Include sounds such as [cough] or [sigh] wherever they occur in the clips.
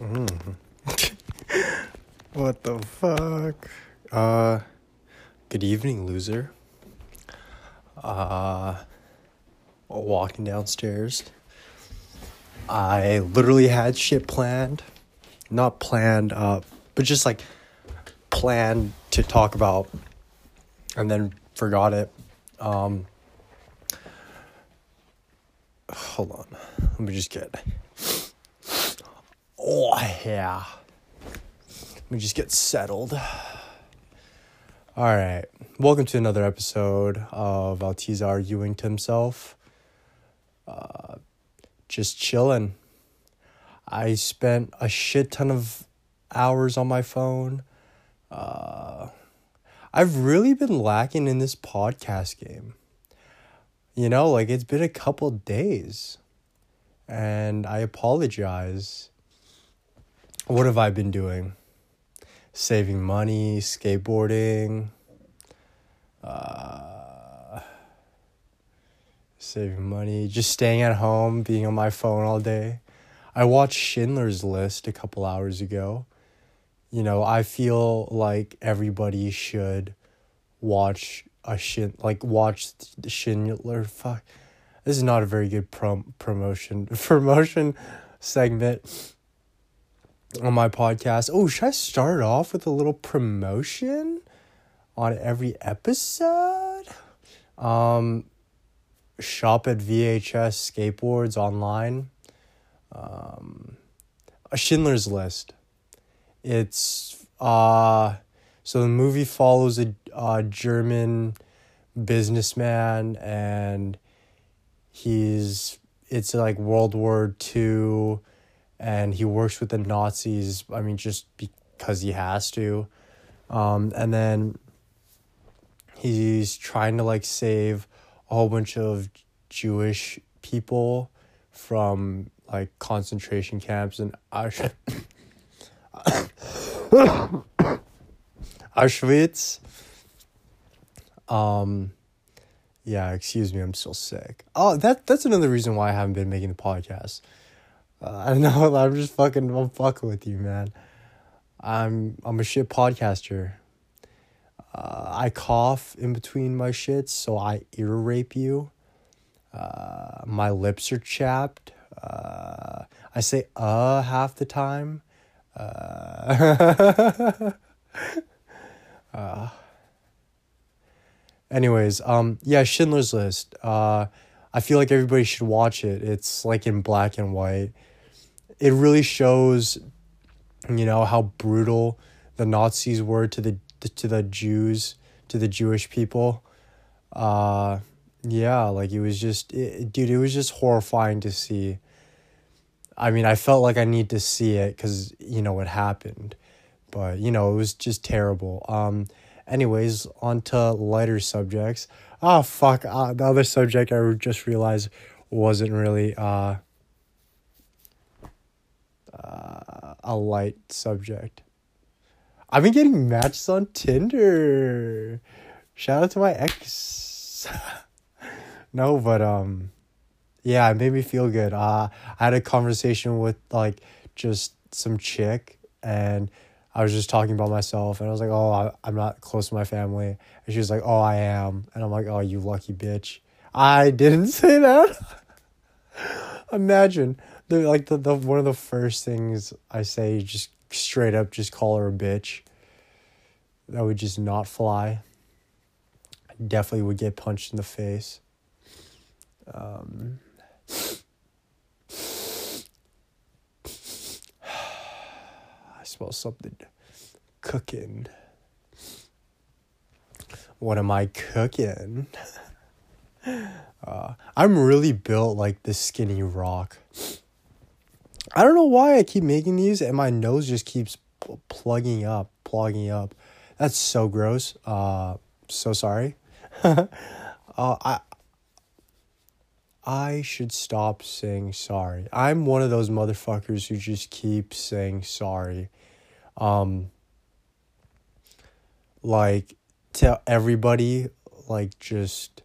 Mm. [laughs] what the fuck? Uh, good evening, loser. Uh, walking downstairs. I literally had shit planned. Not planned, uh, but just like planned to talk about and then forgot it. Um, [sighs] hold on. Let me just get. Oh, yeah. Let me just get settled. All right. Welcome to another episode of Altiza arguing to himself. Uh, just chilling. I spent a shit ton of hours on my phone. Uh, I've really been lacking in this podcast game. You know, like it's been a couple days. And I apologize. What have I been doing? Saving money, skateboarding, uh, saving money, just staying at home, being on my phone all day. I watched Schindler's List a couple hours ago. You know, I feel like everybody should watch a shin like watch Schindler fuck. This is not a very good prom promotion [laughs] promotion segment on my podcast. Oh, should I start off with a little promotion on every episode? Um shop at VHS skateboards online. Um a Schindler's List. It's uh so the movie follows a, a German businessman and he's it's like World War Two and he works with the Nazis, I mean just because he has to. Um and then he's trying to like save a whole bunch of Jewish people from like concentration camps and [coughs] Auschwitz. Um, yeah, excuse me, I'm still sick. Oh, that that's another reason why I haven't been making the podcast. Uh, I know [laughs] I'm just fucking I'm fucking with you, man. I'm I'm a shit podcaster. Uh, I cough in between my shits, so I ear rape you. Uh, my lips are chapped. Uh, I say uh half the time. Uh, [laughs] uh, anyways, um, yeah, Schindler's List. Uh, I feel like everybody should watch it. It's like in black and white. It really shows, you know, how brutal the Nazis were to the to the Jews, to the Jewish people. Uh, yeah, like it was just, it, dude, it was just horrifying to see. I mean, I felt like I need to see it because you know what happened, but you know it was just terrible. Um, anyways, on to lighter subjects. Oh fuck! Uh, the other subject I just realized wasn't really uh, uh, a light subject. I've been getting matches on Tinder. Shout out to my ex. [laughs] no, but um yeah, it made me feel good. Uh, I had a conversation with like just some chick, and I was just talking about myself, and I was like, "Oh, I, I'm not close to my family," and she was like, "Oh, I am," and I'm like, "Oh, you lucky bitch." I didn't [laughs] say that. Imagine the like the, the one of the first things I say, just straight up, just call her a bitch. That would just not fly. I definitely would get punched in the face. Um, [sighs] I smell something cooking. What am I cooking? [laughs] Uh, I'm really built like the skinny rock. I don't know why I keep making these and my nose just keeps plugging up, plugging up. That's so gross. Uh, so sorry. [laughs] uh, I I should stop saying sorry. I'm one of those motherfuckers who just keep saying sorry. Um like to everybody like just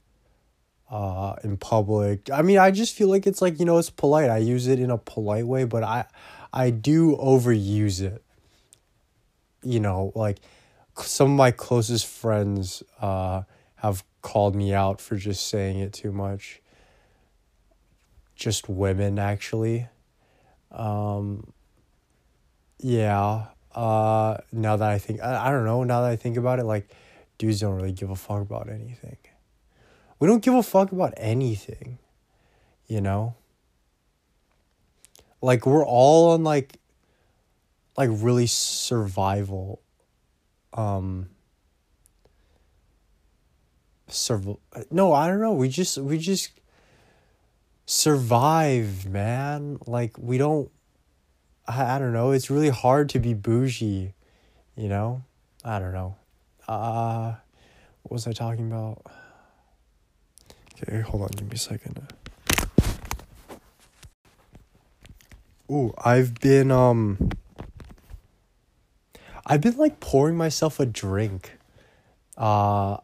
uh in public. I mean, I just feel like it's like, you know, it's polite. I use it in a polite way, but I I do overuse it. You know, like some of my closest friends uh, have called me out for just saying it too much. Just women, actually. Um, yeah. Uh, now that I think, I, I don't know, now that I think about it, like, dudes don't really give a fuck about anything. We don't give a fuck about anything, you know? Like, we're all on, like, like really survival um survival no i don't know. We just we just survive man. Like we don't I, I don't know. It's really hard to be bougie you know? I don't know. Uh what was i talking about okay hold on give me a second. Ooh i've been um I've been like pouring myself a drink uh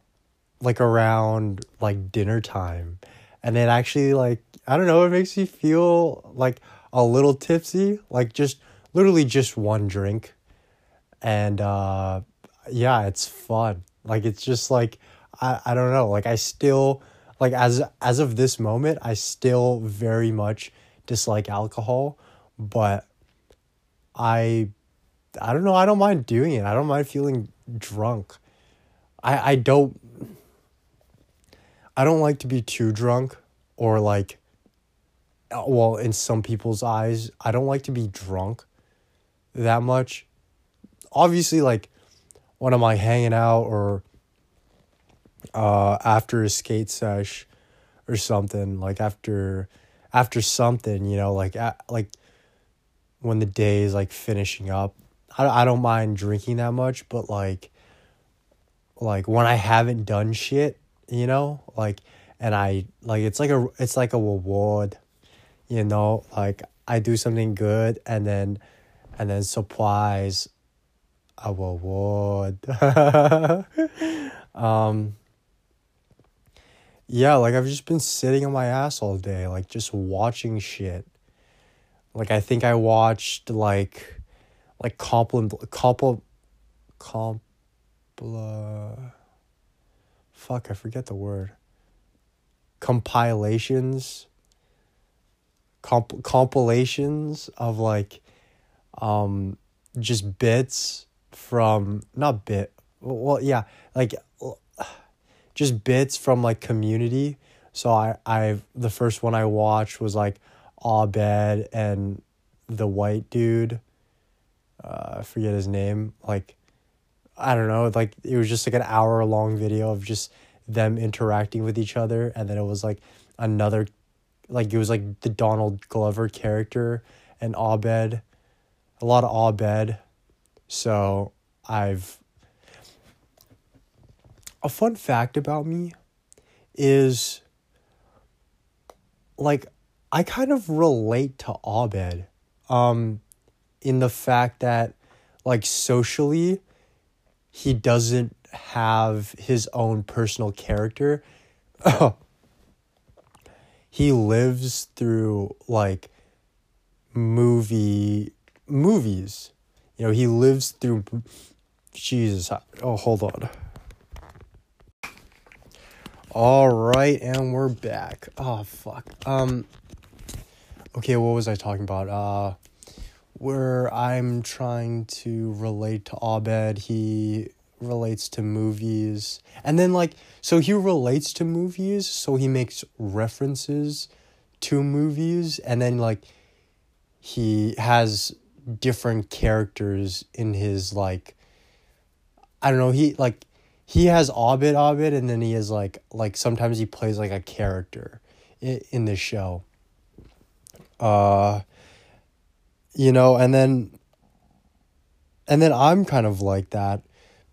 like around like dinner time. And it actually like I don't know it makes me feel like a little tipsy like just literally just one drink. And uh yeah it's fun. Like it's just like I I don't know like I still like as as of this moment I still very much dislike alcohol but I I don't know. I don't mind doing it. I don't mind feeling drunk. I I don't I don't like to be too drunk or like well, in some people's eyes, I don't like to be drunk that much. Obviously like when I'm like hanging out or uh after a skate sesh or something, like after after something, you know, like at, like when the day is like finishing up I, I don't mind drinking that much, but like like when I haven't done shit, you know, like and I like it's like a it's like a reward, you know, like I do something good and then and then surprise a reward. [laughs] um yeah, like I've just been sitting on my ass all day, like just watching shit. Like I think I watched like like compl compl comp fuck I forget the word compilations comp- compilations of like um just bits from not bit well yeah like just bits from like community so i i the first one i watched was like abed and the white dude uh, I forget his name. Like, I don't know. Like it was just like an hour long video of just them interacting with each other, and then it was like another, like it was like the Donald Glover character and Abed, a lot of Abed. So I've. A fun fact about me is like I kind of relate to Abed. Um in the fact that like socially he doesn't have his own personal character. [laughs] he lives through like movie movies. You know, he lives through Jesus. Oh, hold on. All right, and we're back. Oh fuck. Um okay, what was I talking about? Uh where I'm trying to relate to Abed, he relates to movies. And then like so he relates to movies, so he makes references to movies and then like he has different characters in his like I don't know, he like he has Abed Abed and then he is like like sometimes he plays like a character in, in the show. Uh you know and then and then i'm kind of like that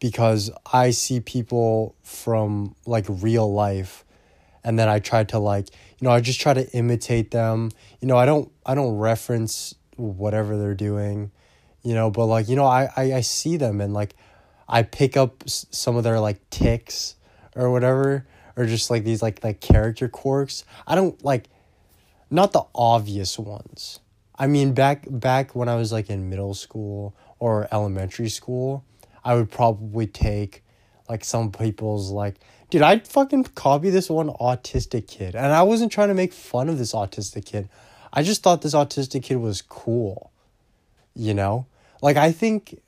because i see people from like real life and then i try to like you know i just try to imitate them you know i don't i don't reference whatever they're doing you know but like you know i i, I see them and like i pick up some of their like ticks or whatever or just like these like like character quirks i don't like not the obvious ones I mean, back back when I was like in middle school or elementary school, I would probably take like some people's like, dude, I'd fucking copy this one autistic kid, and I wasn't trying to make fun of this autistic kid. I just thought this autistic kid was cool, you know. Like I think,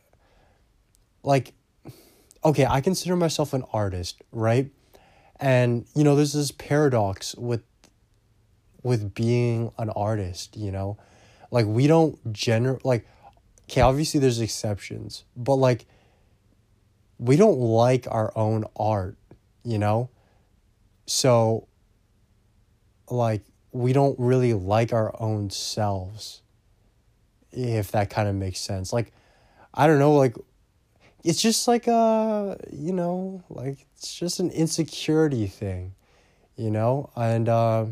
like, okay, I consider myself an artist, right? And you know, there's this paradox with with being an artist, you know like we don't gener like okay, obviously there's exceptions, but like we don't like our own art, you know? So like we don't really like our own selves. If that kind of makes sense. Like I don't know, like it's just like a, you know, like it's just an insecurity thing, you know? And uh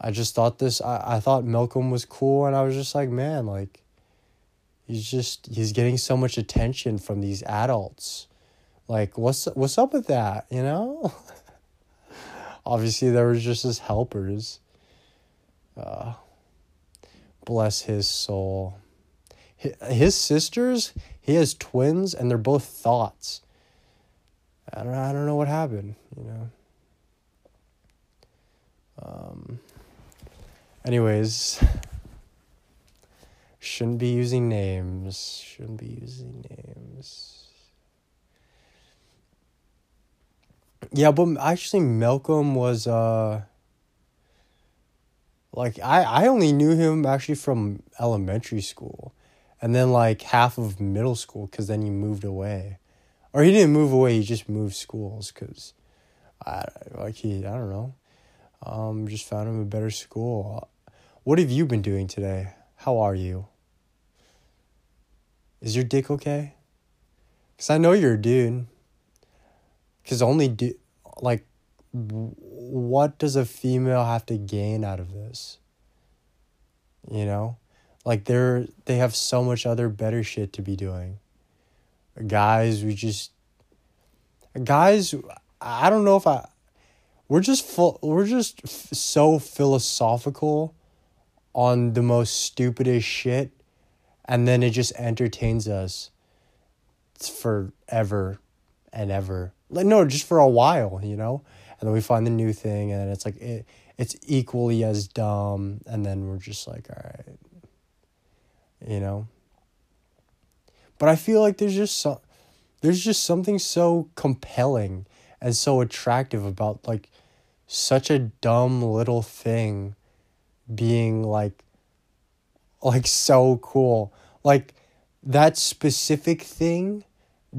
I just thought this I, I thought Malcolm was cool and I was just like, man, like he's just he's getting so much attention from these adults. Like what's what's up with that, you know? [laughs] Obviously there was just his helpers. Uh bless his soul. His sisters, he has twins and they're both thoughts. I don't I don't know what happened, you know. Um Anyways, [laughs] shouldn't be using names. Shouldn't be using names. Yeah, but actually Malcolm was uh like I I only knew him actually from elementary school and then like half of middle school cuz then he moved away. Or he didn't move away, he just moved schools cuz I like he I don't know. Um just found him a better school. What have you been doing today? How are you? Is your dick okay? Because I know you're a dude. Because only, do, like, what does a female have to gain out of this? You know? Like, they're, they have so much other better shit to be doing. Guys, we just, guys, I don't know if I, we're just full, we're just so philosophical on the most stupidest shit and then it just entertains us forever and ever. Like no just for a while you know? And then we find the new thing and it's like it it's equally as dumb and then we're just like all right you know but i feel like there's just so there's just something so compelling and so attractive about like such a dumb little thing being like like so cool. Like that specific thing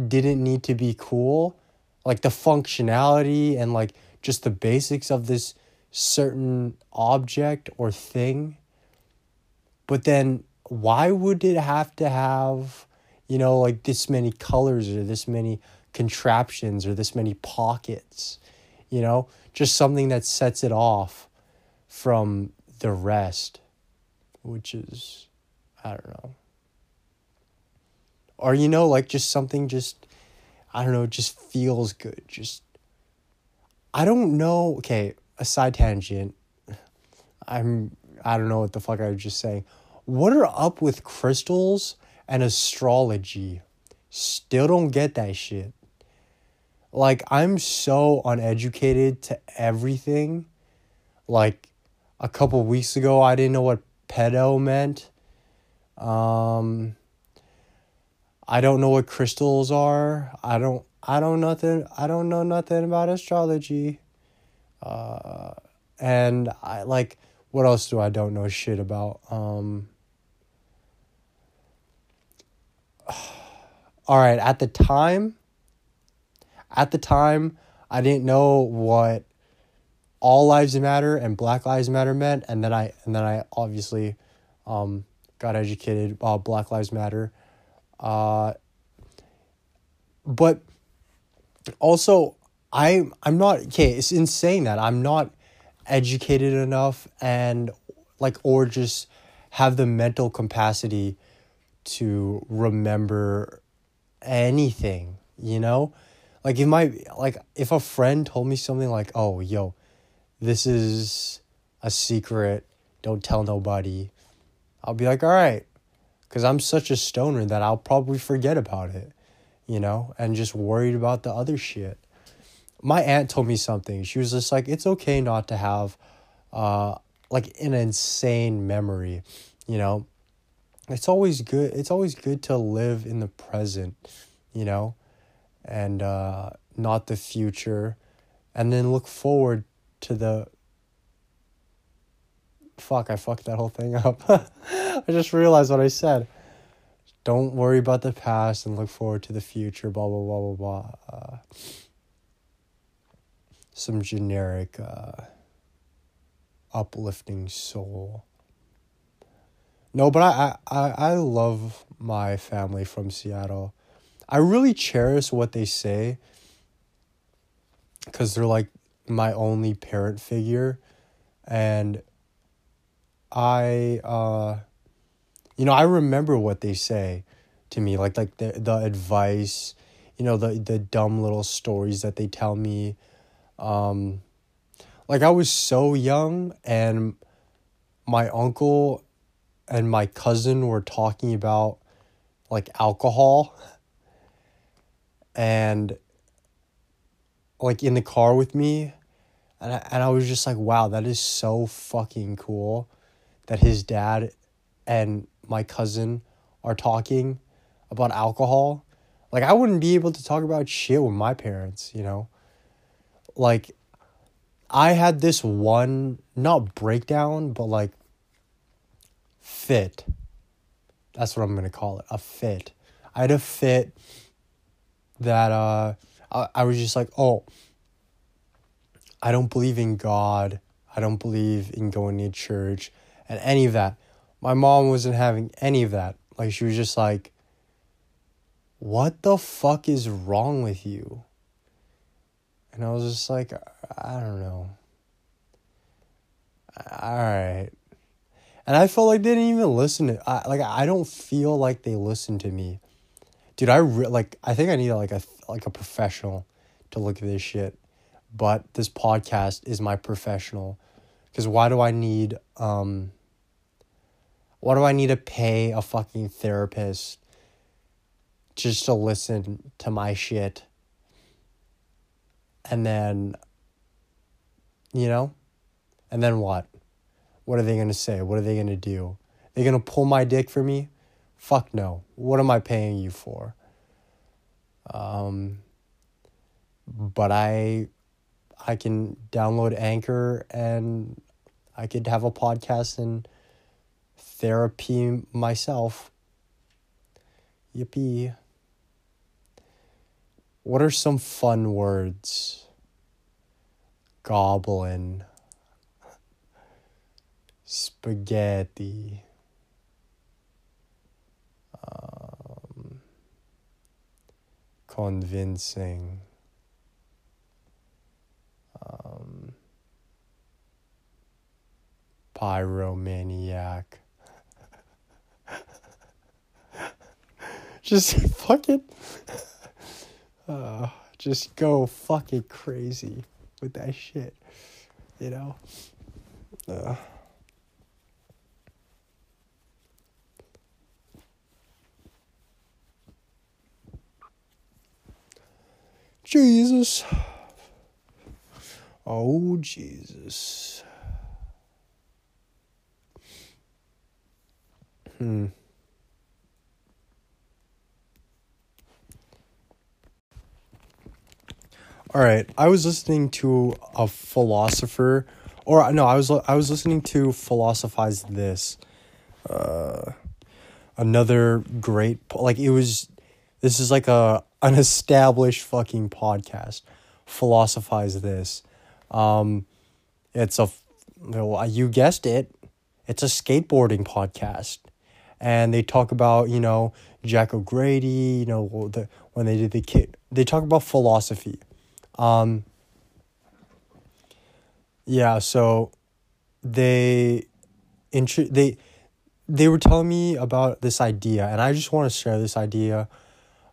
didn't need to be cool. Like the functionality and like just the basics of this certain object or thing. But then why would it have to have, you know, like this many colors or this many contraptions or this many pockets? You know, just something that sets it off from the rest, which is, I don't know. Or, you know, like just something just, I don't know, just feels good. Just, I don't know. Okay, a side tangent. [laughs] I'm, I don't know what the fuck I was just saying. What are up with crystals and astrology? Still don't get that shit. Like, I'm so uneducated to everything. Like, a couple weeks ago I didn't know what pedo meant. Um I don't know what crystals are. I don't I don't nothing I don't know nothing about astrology. Uh and I like what else do I don't know shit about? Um [sighs] All right, at the time at the time I didn't know what all lives matter and black lives matter meant and then i and then i obviously um, got educated uh, black lives matter. Uh, but also i i'm not okay it's insane that i'm not educated enough and like or just have the mental capacity to remember anything you know like if my like if a friend told me something like oh yo this is a secret. Don't tell nobody. I'll be like, all right, because I'm such a stoner that I'll probably forget about it, you know, and just worried about the other shit. My aunt told me something. She was just like, it's okay not to have, uh, like an insane memory, you know. It's always good. It's always good to live in the present, you know, and uh, not the future, and then look forward to the fuck, I fucked that whole thing [laughs] up. I just realized what I said. Don't worry about the past and look forward to the future, blah, blah, blah, blah, blah. Uh, some generic uh, uplifting soul. No, but I, I, I love my family from Seattle. I really cherish what they say because they're like my only parent figure. And I uh you know, I remember what they say to me, like like the the advice, you know, the the dumb little stories that they tell me. Um like I was so young and my uncle and my cousin were talking about like alcohol and like in the car with me and I, and I was just like wow that is so fucking cool that his dad and my cousin are talking about alcohol. Like I wouldn't be able to talk about shit with my parents, you know? Like I had this one not breakdown, but like fit. That's what I'm to call it, a fit. I had a fit that uh I, I was just like, "Oh, I don't believe in God. I don't believe in going to church and any of that. My mom wasn't having any of that. Like she was just like, "What the fuck is wrong with you?" And I was just like, "I don't know." All right. And I felt like they didn't even listen to I like I don't feel like they listened to me. Dude, I re- like I think I need like a like a professional to look at this shit. But this podcast is my professional cuz why do I need um why do I need to pay a fucking therapist just to listen to my shit? And then, you know? And then what? What are they going to say? What are they going to do? They going to pull my dick for me? Fuck no. What am I paying you for? Um, but I I can download Anchor and I could have a podcast and therapy myself. Yippee. What are some fun words? Goblin. Spaghetti. Um, convincing. Um, pyromaniac. [laughs] just fucking [laughs] uh, just go fucking crazy with that shit you know uh. Jesus oh jesus hmm All right, I was listening to a philosopher, or no, I was I was listening to philosophize this. Uh, another great like it was. This is like a an established fucking podcast. Philosophize this. Um, it's a well, you guessed it. It's a skateboarding podcast, and they talk about you know Jack O'Grady. You know the when they did the kid. They talk about philosophy um, yeah, so they intro- they they were telling me about this idea, and I just want to share this idea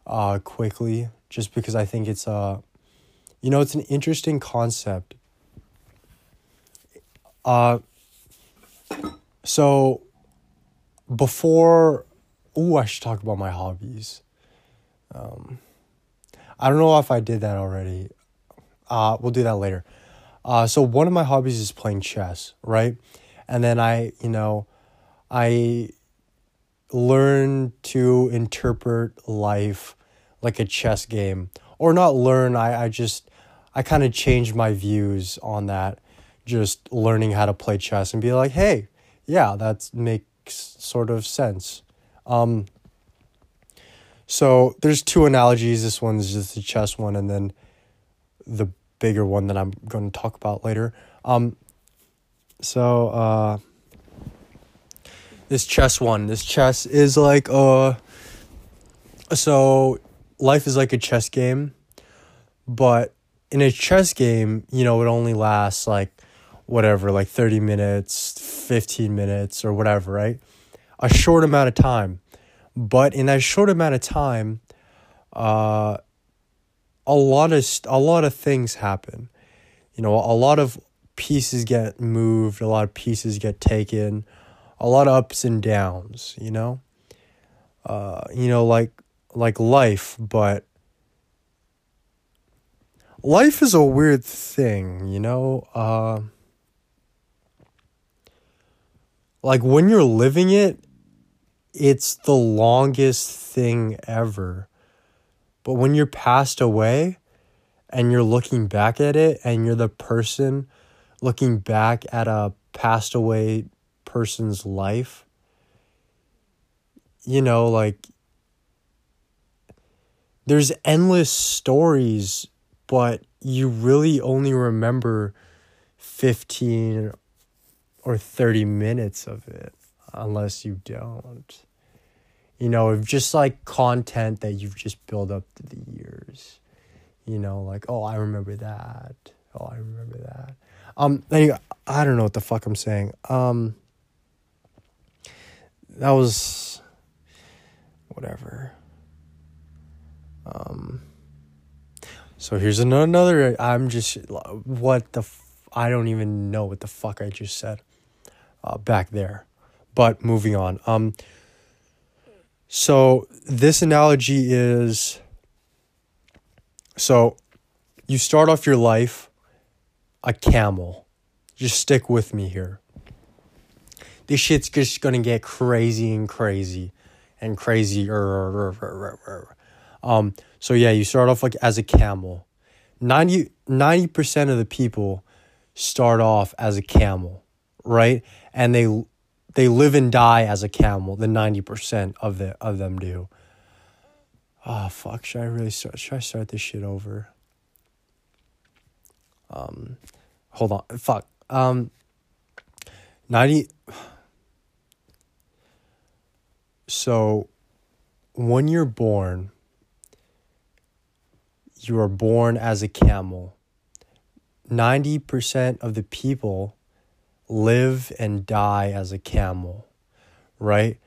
uh, quickly, just because I think it's a, uh, you know, it's an interesting concept. Uh, so before oh i should talk about my hobbies. Um i don't know if i did that already. Uh we'll do that later. Uh so one of my hobbies is playing chess right? And then i you know i learn to interpret life like a chess game or not learn. I i just i kind of changed my views on that just learning how to play chess and be like hey yeah that makes sort of sense. Um so there's two analogies. This one's just the chess one and then the bigger one that i'm going to talk about later. Um so uh this chess one this chess is like uh so life is like a chess game, but in a chess game, you know, it only lasts like whatever, like 30 minutes, 15 minutes, or whatever, right? A short amount of time. But in that short amount of time, uh, a lot of a lot of things happen. You know, a lot of pieces get moved, a lot of pieces get taken, a lot of ups and downs. You know, uh, you know, like like life, but life is a weird thing, you know? Uh, like when you're living it, it's the longest thing ever. But when you're passed away and you're looking back at it and you're the person looking back at a passed away person's life, you know, like there's endless stories, but you really only remember 15 or 30 minutes of it unless you don't. You know, of just like content that you've just built up through the years. You know, like, oh, I remember that. Oh, I remember that. Um, anyway, I don't know what the fuck I'm saying. Um, that was whatever. Um, so here's another. I'm just what the I don't even know what the fuck I just said uh, back there. But moving on. Um, so this analogy is so you start off your life a camel. Just stick with me here. This shit's just gonna get crazy and crazy and crazier. Um, so yeah, you start off like as a camel. 90 percent of the people start off as a camel, right? And they they live and die as a camel. The ninety percent of the of them do. Oh fuck! Should I really start? Should I start this shit over? Um, hold on. Fuck. Um, ninety. [sighs] So, when you're born, you are born as a camel. 90% of the people live and die as a camel, right?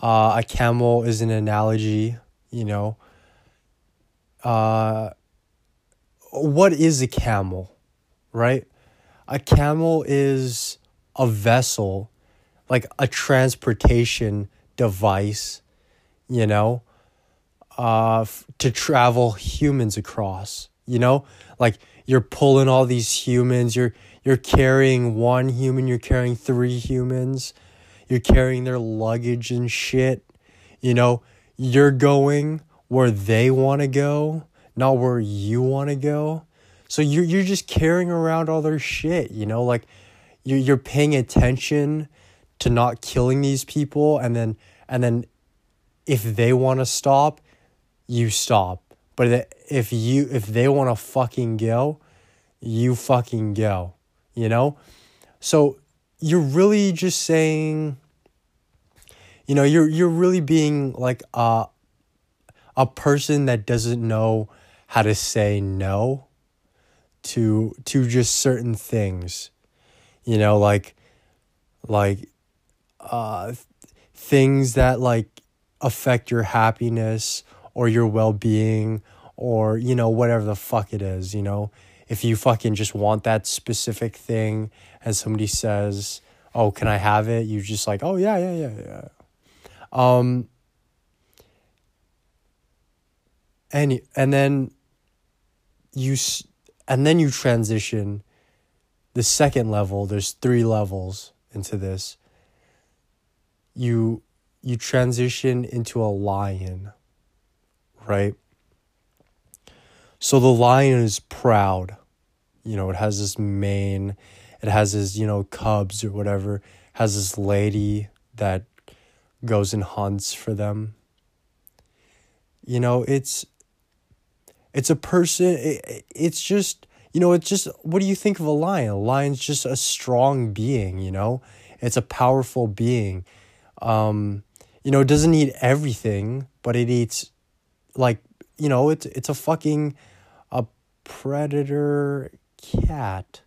Uh, a camel is an analogy, you know. Uh, what is a camel, right? A camel is a vessel, like a transportation device, you know, uh, to travel humans across. You know, like you're pulling all these humans. You're you're carrying one human. You're carrying three humans. You're carrying their luggage and shit. You know, you're going where they want to go, not where you want to go. So you're you're just carrying around all their shit. You know, like you're you're paying attention to not killing these people, and then and then if they want to stop, you stop. But if you if they want to fucking go, you fucking go. You know? So you're really just saying you know, you're you're really being like a a person that doesn't know how to say no to to just certain things. You know, like like uh things that like affect your happiness or your well being or, you know, whatever the fuck it is, you know? If you fucking just want that specific thing and somebody says, oh, can I have it? you're just like, oh yeah, yeah, yeah, yeah. Um and and then you and then you transition the second level there's three levels into this you you transition into a lion right so the lion is proud you know it has this mane it has his, you know cubs or whatever has this lady that goes and hunts for them you know it's it's a person, it, it's just, you know, it's just, what do you think of a lion? A lion's just a strong being, you know? It's a powerful being. Um, you know, it doesn't eat everything, but it eats, like, you know, it's, it's a fucking, a predator cat.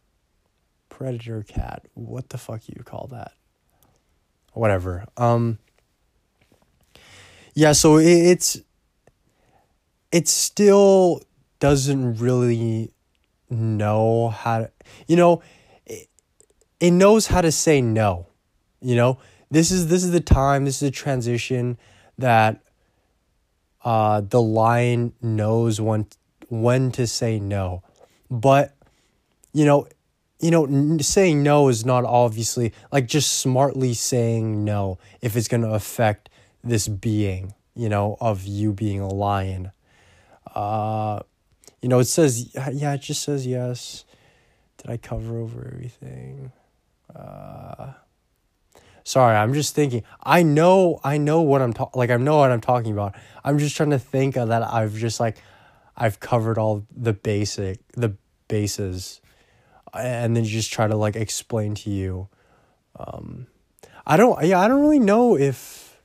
Predator cat. What the fuck you call that? Whatever. Um, yeah, so it, it's it still doesn't really know how to, you know, it, it knows how to say no. You know, this is this is the time, this is the transition that uh the lion knows when when to say no. But you know, you know, saying no is not obviously like just smartly saying no if it's going to affect this being, you know, of you being a lion. Uh, you know, it says, yeah, it just says yes. Did I cover over everything? Uh, sorry, I'm just thinking. I know, I know what I'm talking. Like I know what I'm talking about. I'm just trying to think of that. I've just like, I've covered all the basic, the bases, and then just try to like explain to you. Um, I don't. Yeah, I don't really know if,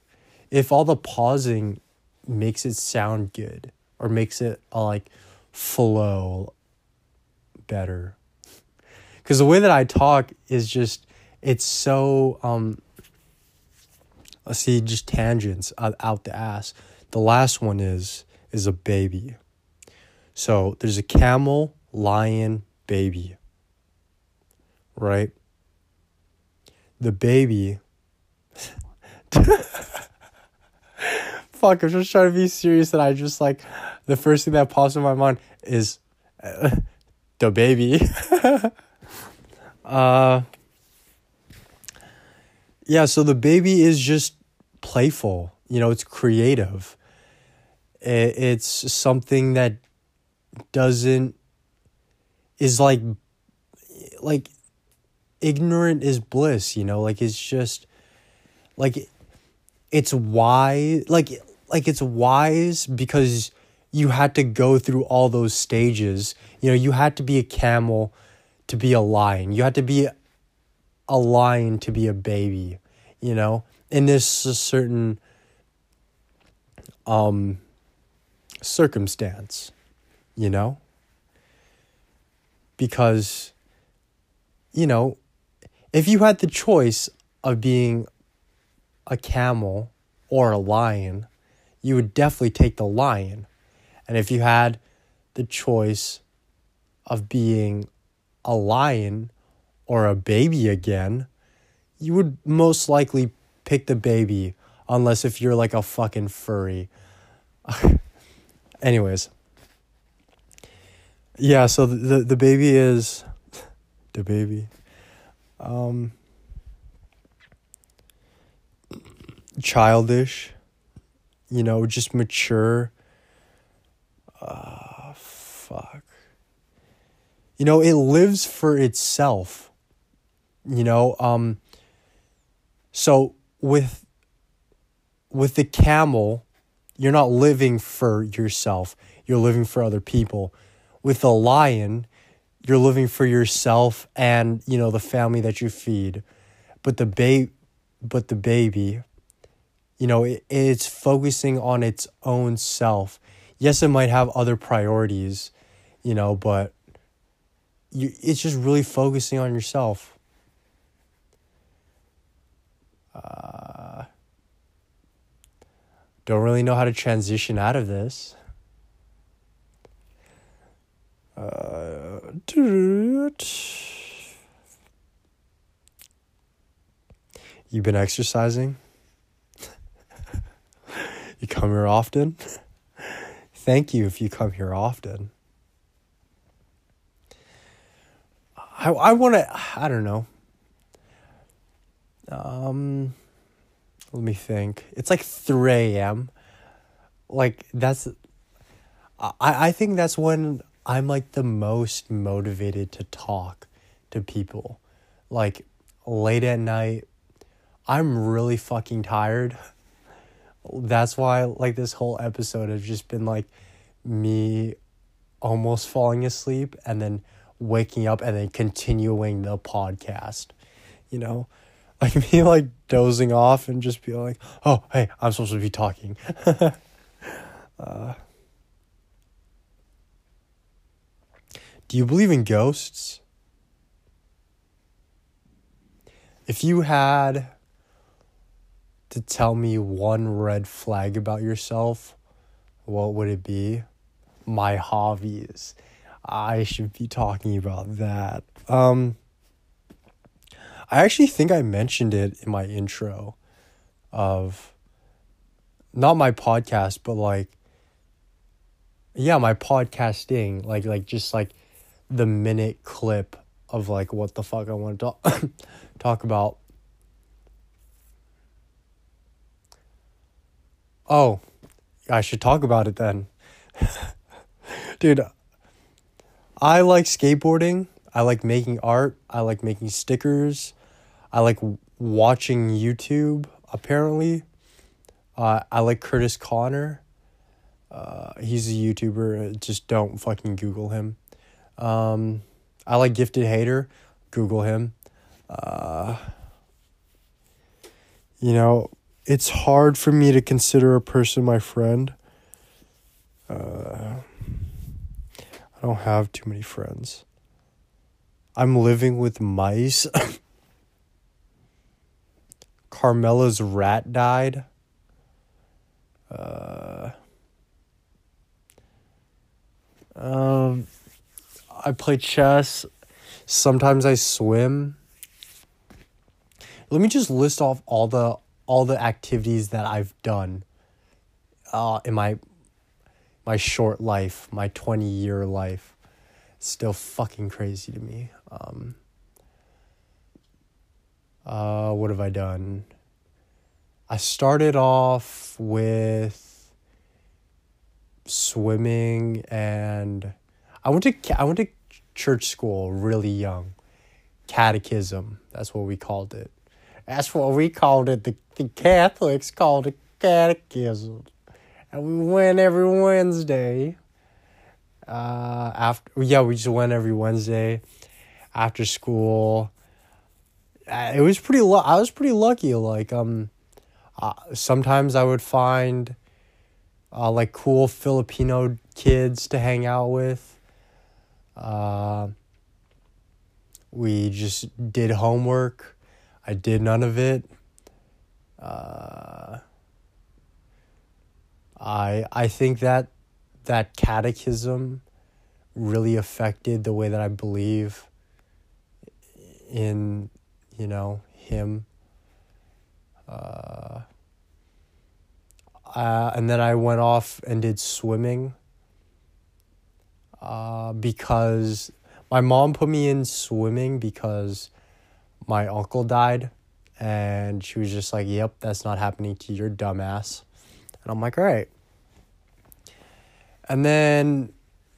if all the pausing makes it sound good or makes it uh, like flow better because the way that i talk is just it's so um see just tangents out the ass. The last one is is a baby. So there's a camel lion baby. Right? The baby. [laughs] Fuck, I'm just trying to be serious, and I just like the first thing that pops in my mind is uh, [laughs] the baby. [laughs] uh, yeah, so the baby is just playful. You know, it's creative. It's something that doesn't is like like ignorant is bliss. You know, like it's just like it's wise like like it's wise because you had to go through all those stages. You know, you had to be a camel to be a lion. You had to be a lion to be a baby, you know? In this certain um circumstance, you know? Because you know, if you had the choice of being a camel or a lion, you would definitely take the lion. And if you had the choice of being a lion or a baby again, you would most likely pick the baby unless if you're like a fucking furry. [laughs] Anyways. Yeah, so the, the baby is the baby. Um childish, you know, just mature. Uh, fuck. You know, it lives for itself. You know, um, so with with the camel, you're not living for yourself. You're living for other people. With the lion, you're living for yourself and, you know, the family that you feed. But the ba- but the baby, you know, it, it's focusing on its own self. Yes, it might have other priorities, you know, but you, it's just really focusing on yourself. Uh, don't really know how to transition out of this. Uh, You been exercising? [laughs] you come here often? Thank you if you come here often. I I want to I don't know. Um let me think. It's like 3 a.m. Like that's I I think that's when I'm like the most motivated to talk to people. Like late at night, I'm really fucking tired. That's why like this whole episode has just been like me almost falling asleep and then waking up and then continuing the podcast. You know? [laughs] Like me like dozing off and just be like, "Oh, hey, I'm supposed to be talking." [laughs] uh Do you believe in ghosts? If you had to tell me one red flag about yourself, what would it be? My hobbies. I should be talking about that. Um I actually think I mentioned it in my intro of not my podcast, but like yeah, my podcasting, like like just like the minute clip of like what the fuck I want to talk talk about. Oh, I should talk about it then. [laughs] Dude, I like skateboarding. I like making art. I like making stickers. I like watching YouTube, apparently. Uh, I like Curtis Connor. Uh, he's a YouTuber. Just don't fucking Google him. Um, I like Gifted Hater. Google him. Uh, you know, it's hard for me to consider a person my friend. Uh, I don't have too many friends. I'm living with mice. [laughs] Carmela's rat died. Uh, um, I play chess. Sometimes I swim. Let me just list off all the all the activities that I've done uh, in my my short life, my 20 year life. still fucking crazy to me. Um, uh, what have I done? I started off with swimming and I went to I went to church school really young. Catechism, that's what we called it. That's what we called it. The, the Catholics called it catechism. And we went every Wednesday. Uh after yeah, we just went every Wednesday after school. It was pretty lu- I was pretty lucky like um uh, sometimes I would find uh, like cool Filipino kids to hang out with uh, we just did homework. I did none of it. Uh, I I think that that catechism really affected the way that I believe in you know him. Uh, uh, and then I went off and did swimming uh, because my mom put me in swimming because my uncle died and she was just like yep that's not happening to your dumbass and i'm like all right and then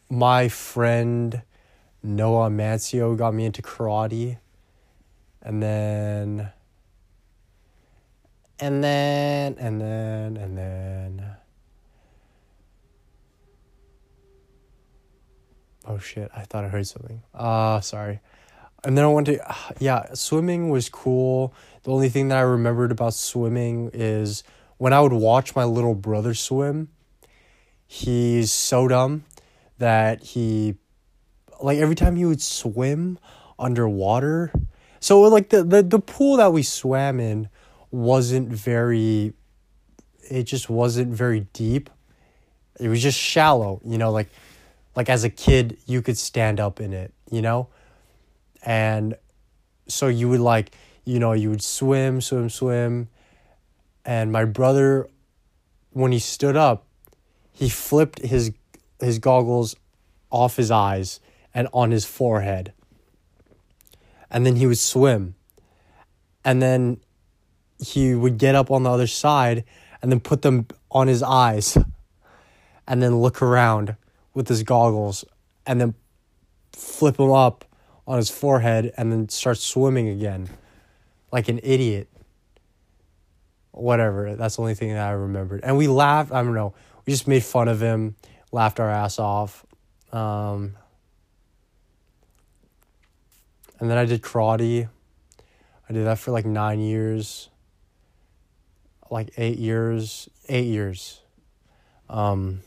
my friend noah mancio got me into karate and then and then and then and then Oh shit, I thought I heard something. Uh sorry. And then I went to [sighs] yeah, swimming was cool. The only thing that I remembered about swimming is when I would watch my little brother swim, he's so dumb that he like every time he would swim underwater. So like the the, the pool that we swam in wasn't very it just wasn't very deep. It was just shallow, you know, like like as a kid you could stand up in it you know and so you would like you know, you would swim, swim, swim. And my brother, when he stood up, he flipped his his goggles off his eyes and on his forehead. And then he would swim. And then he would get up on the other side and then put them on his eyes and then look around with his goggles and then flip them up on his forehead and then start swimming again like an idiot. Whatever. That's the only thing that I remembered. And we laughed. I don't know. We just made fun of him, laughed our ass off. Um, and then I did karate. I did that for like nine years, like eight years, eight years. Um,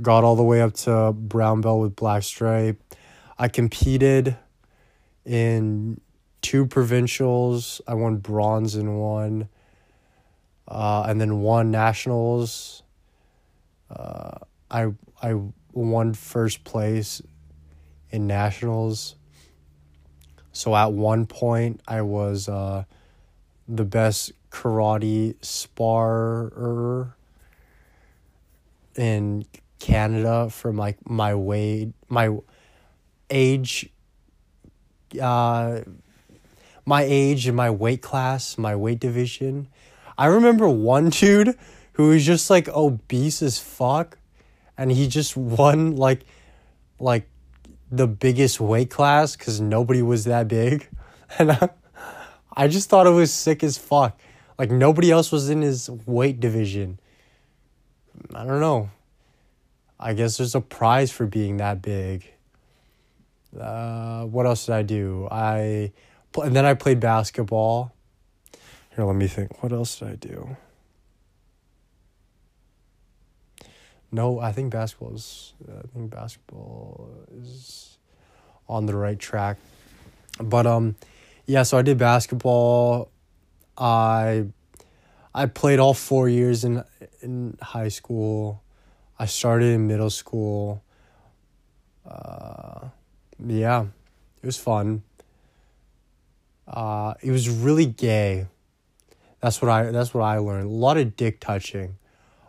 got all the way up to brown belt with black stripe. I competed in two provincials. I won bronze in one, uh, and then won nationals. Uh, I I won first place in nationals. So at one point, I was uh, the best karate sparer in Canada for my my weight my age uh my age and my weight class, my weight division. I remember one [laughs] dude who was just like obese as fuck and he just [laughs] won like like the biggest weight class cuz nobody was that big. [laughs] And I, I just thought it was sick as fuck. Like nobody else was in his weight division. I don't know. I guess there's a prize for being that big. Uh, what else did I do? I and then I played basketball. Here, let me think. What else did I do? No, I think basketball is. I think basketball is on the right track. But um, yeah. So I did basketball. I I played all four years in in high school. I started in middle school. Uh, yeah, it was fun. Uh, it was really gay. That's what I. That's what I learned. A lot of dick touching,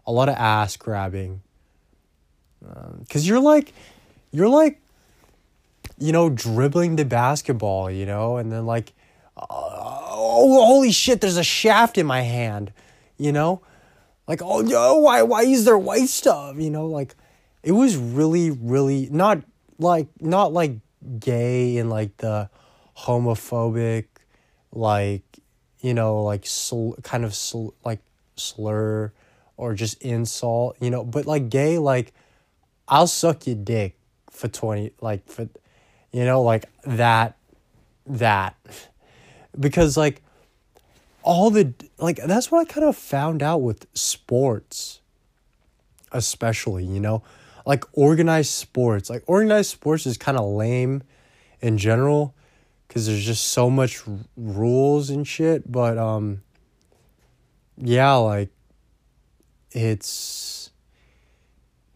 a lot of ass grabbing. Um, Cause you're like, you're like, you know, dribbling the basketball, you know, and then like, uh, oh holy shit, there's a shaft in my hand, you know, like oh no, why why is there white stuff, you know, like, it was really really not like not like gay and like the homophobic like you know like sl- kind of sl- like slur or just insult you know? But like gay like i'll suck your dick for 20 like for you know like that that because like all the like that's what i kind of found out with sports especially you know like organized sports like organized sports is kind of lame in general because there's just so much r- rules and shit. But um, yeah, like it's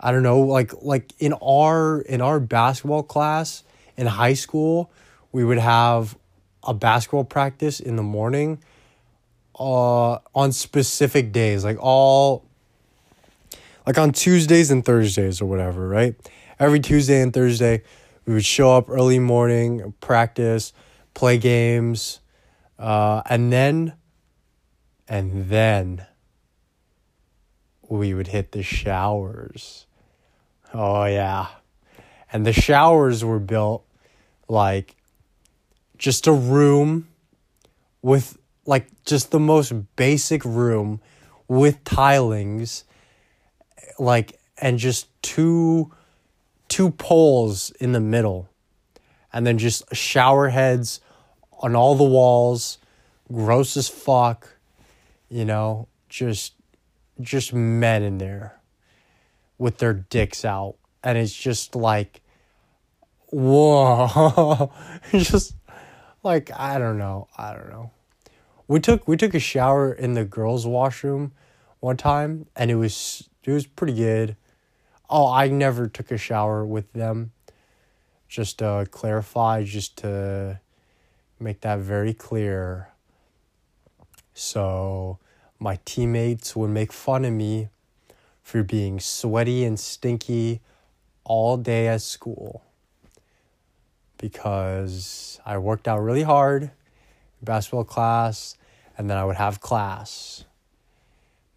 I don't know, like like in our in our basketball class in high school, we would have a basketball practice in the morning uh on specific days, like all like on Tuesdays and Thursdays or whatever, right? Every Tuesday and Thursday, we would show up early morning, practice, play games, uh, and then, and then we would hit the showers. Oh, yeah. And the showers were built like just a room with like just the most basic room with tilings like and just two two poles in the middle and then just shower heads on all the walls, gross as fuck, you know, just just men in there with their dicks out. And it's just like whoa. [laughs] just like I don't know. I don't know. We took we took a shower in the girls' washroom one time and it was it was pretty good. Oh, I never took a shower with them. Just to clarify, just to Make that very clear. So my teammates would make fun of me for being sweaty and stinky all day at school because I worked out really hard in basketball class and then I would have class.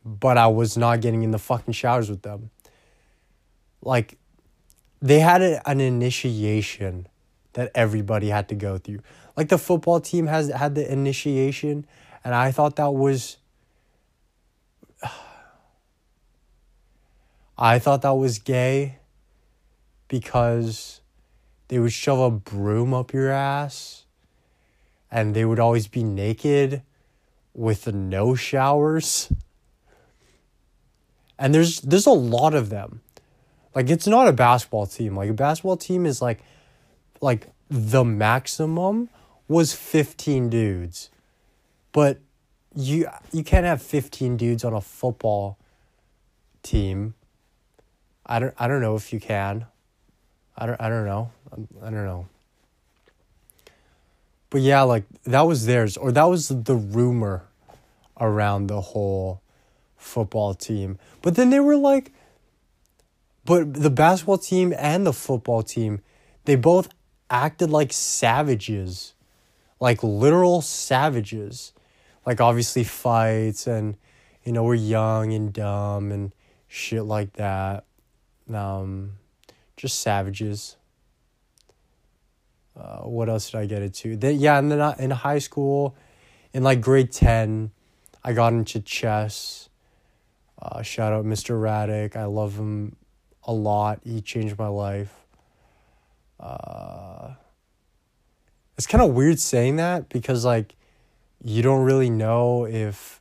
But I was not getting in the fucking showers with them. Like, they had a, an initiation that everybody had to go through. Like the football team has had the initiation, and I thought that was I thought that was gay because they would shove a broom up your ass and they would always be naked with no showers. And there's there's a lot of them. Like it's not a basketball team. Like a basketball team is like like the maximum was 15 dudes. But you you can't have 15 dudes on a football team I don't I don't know if you can. I don't I don't know. I don't know. But yeah, like that was theirs or that was the rumor around the whole football team. But then they were like but the basketball team and the football team, they both acted like savages. Like literal savages. Like obviously fights and you know, we're young and dumb and shit like that um, just savages. Uh, what else did I get into? Then yeah, and then uh, in high school, in like grade ten, I got into chess. Uh, shout out Mr. Raddick. I love him a lot. He changed my life. Uh, it's kind of weird saying that because like you don't really know if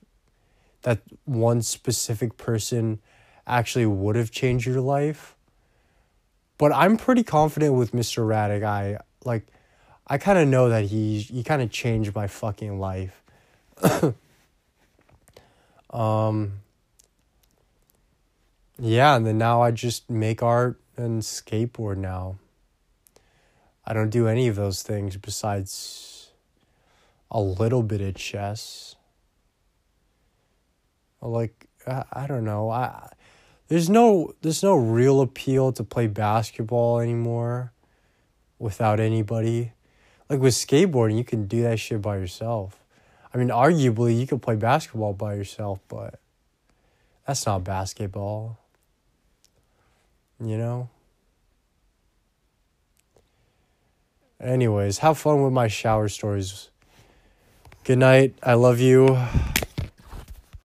that one specific person actually would have changed your life. But I'm pretty confident with Mr. Raddick. I like I kind of know that he he kind of changed my fucking life. [coughs] um yeah, and then now I just make art and skateboard now. I don't do any of those things besides a little bit of chess. Like I, I don't know. I there's no there's no real appeal to play basketball anymore without anybody. Like with skateboarding, you can do that shit by yourself. I mean, arguably you could play basketball by yourself, but that's not basketball. You know? Anyways, have fun with my shower stories. Good night. I love you.